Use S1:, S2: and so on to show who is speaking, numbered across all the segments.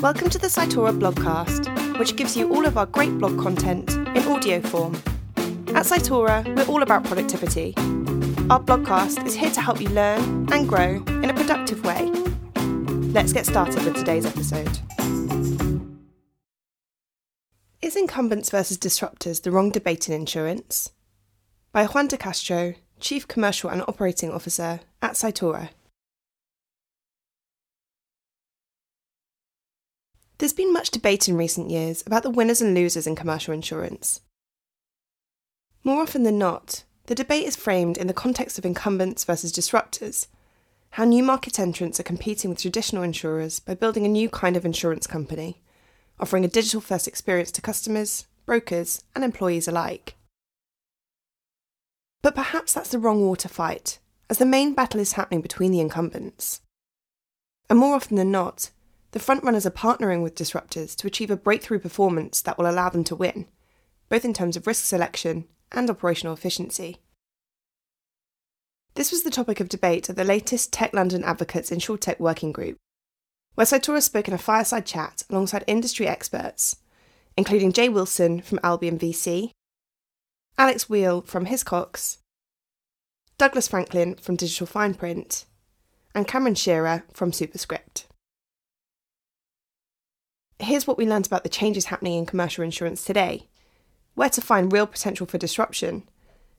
S1: Welcome to the Cytora blogcast, which gives you all of our great blog content in audio form. At Cytora, we're all about productivity. Our blogcast is here to help you learn and grow in a productive way. Let's get started with today's episode. Is incumbents versus disruptors the wrong debate in insurance? By Juan de Castro, Chief Commercial and Operating Officer at Cytora. There's been much debate in recent years about the winners and losers in commercial insurance. More often than not, the debate is framed in the context of incumbents versus disruptors, how new market entrants are competing with traditional insurers by building a new kind of insurance company, offering a digital first experience to customers, brokers, and employees alike. But perhaps that's the wrong war to fight, as the main battle is happening between the incumbents. And more often than not, the frontrunners are partnering with disruptors to achieve a breakthrough performance that will allow them to win, both in terms of risk selection and operational efficiency. This was the topic of debate at the latest Tech London Advocates InsurTech Working Group, where Cytora spoke in a fireside chat alongside industry experts, including Jay Wilson from Albion VC, Alex Wheel from Hiscox, Douglas Franklin from Digital Fine Print, and Cameron Shearer from Superscript here's what we learned about the changes happening in commercial insurance today, where to find real potential for disruption,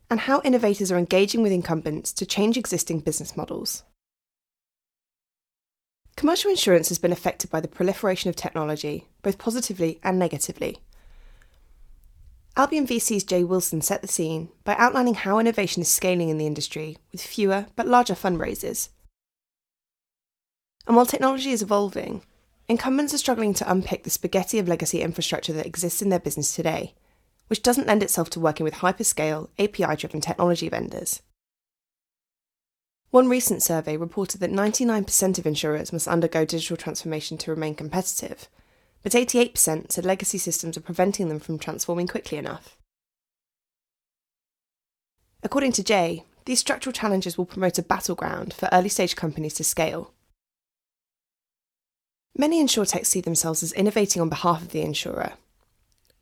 S1: and how innovators are engaging with incumbents to change existing business models. Commercial insurance has been affected by the proliferation of technology, both positively and negatively. Albion VC's Jay Wilson set the scene by outlining how innovation is scaling in the industry with fewer but larger fundraisers. And while technology is evolving, Incumbents are struggling to unpick the spaghetti of legacy infrastructure that exists in their business today, which doesn't lend itself to working with hyperscale, API driven technology vendors. One recent survey reported that 99% of insurers must undergo digital transformation to remain competitive, but 88% said legacy systems are preventing them from transforming quickly enough. According to Jay, these structural challenges will promote a battleground for early stage companies to scale. Many insurtechs see themselves as innovating on behalf of the insurer.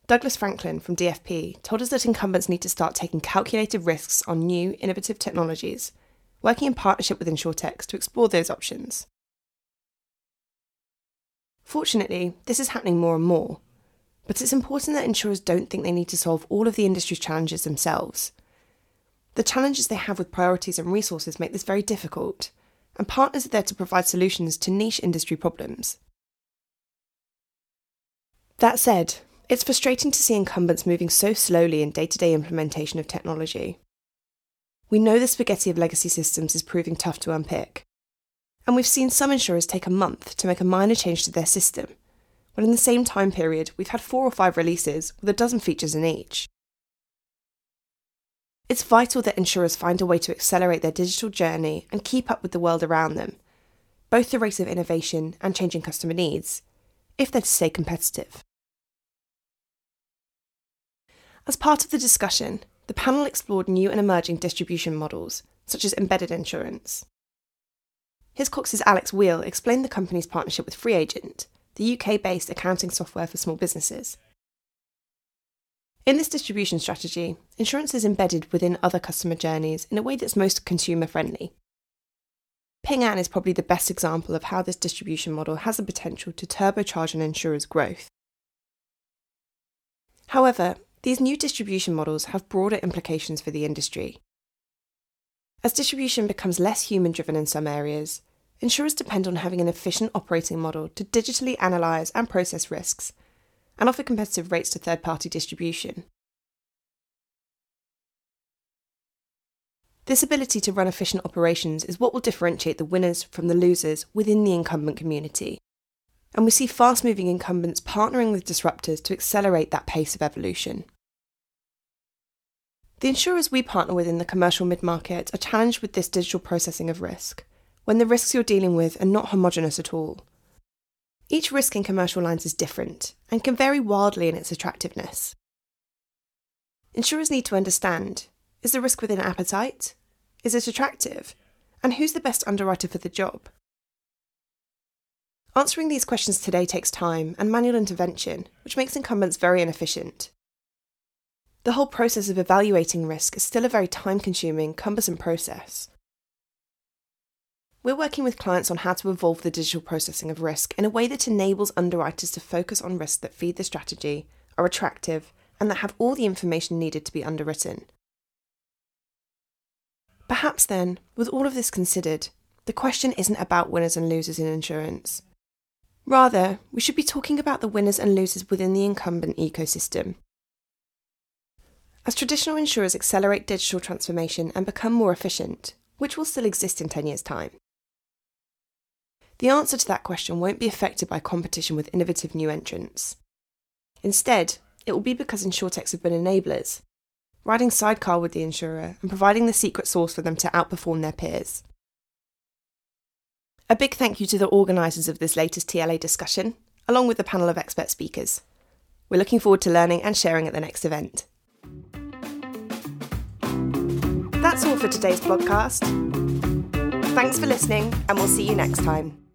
S1: Douglas Franklin from DFP told us that incumbents need to start taking calculated risks on new, innovative technologies, working in partnership with insurtechs to explore those options. Fortunately, this is happening more and more, but it's important that insurers don't think they need to solve all of the industry's challenges themselves. The challenges they have with priorities and resources make this very difficult, and partners are there to provide solutions to niche industry problems. That said, it's frustrating to see incumbents moving so slowly in day to day implementation of technology. We know the spaghetti of legacy systems is proving tough to unpick, and we've seen some insurers take a month to make a minor change to their system, when in the same time period we've had four or five releases with a dozen features in each. It's vital that insurers find a way to accelerate their digital journey and keep up with the world around them, both the rate of innovation and changing customer needs, if they're to stay competitive. As part of the discussion, the panel explored new and emerging distribution models, such as embedded insurance. Hiscox's Alex Wheel explained the company's partnership with FreeAgent, the UK based accounting software for small businesses. In this distribution strategy, insurance is embedded within other customer journeys in a way that's most consumer friendly. Ping An is probably the best example of how this distribution model has the potential to turbocharge an insurer's growth. However, these new distribution models have broader implications for the industry. As distribution becomes less human driven in some areas, insurers depend on having an efficient operating model to digitally analyse and process risks and offer competitive rates to third party distribution. This ability to run efficient operations is what will differentiate the winners from the losers within the incumbent community and we see fast moving incumbents partnering with disruptors to accelerate that pace of evolution. The insurers we partner with in the commercial mid market are challenged with this digital processing of risk, when the risks you're dealing with are not homogenous at all. Each risk in commercial lines is different and can vary wildly in its attractiveness. Insurers need to understand is the risk within appetite? Is it attractive? And who's the best underwriter for the job? Answering these questions today takes time and manual intervention, which makes incumbents very inefficient. The whole process of evaluating risk is still a very time consuming, cumbersome process. We're working with clients on how to evolve the digital processing of risk in a way that enables underwriters to focus on risks that feed the strategy, are attractive, and that have all the information needed to be underwritten. Perhaps then, with all of this considered, the question isn't about winners and losers in insurance. Rather, we should be talking about the winners and losers within the incumbent ecosystem. As traditional insurers accelerate digital transformation and become more efficient, which will still exist in 10 years' time, the answer to that question won't be affected by competition with innovative new entrants. Instead, it will be because insurtechs have been enablers, riding sidecar with the insurer and providing the secret sauce for them to outperform their peers. A big thank you to the organisers of this latest TLA discussion, along with the panel of expert speakers. We're looking forward to learning and sharing at the next event. That's all for today's podcast. Thanks for listening, and we'll see you next time.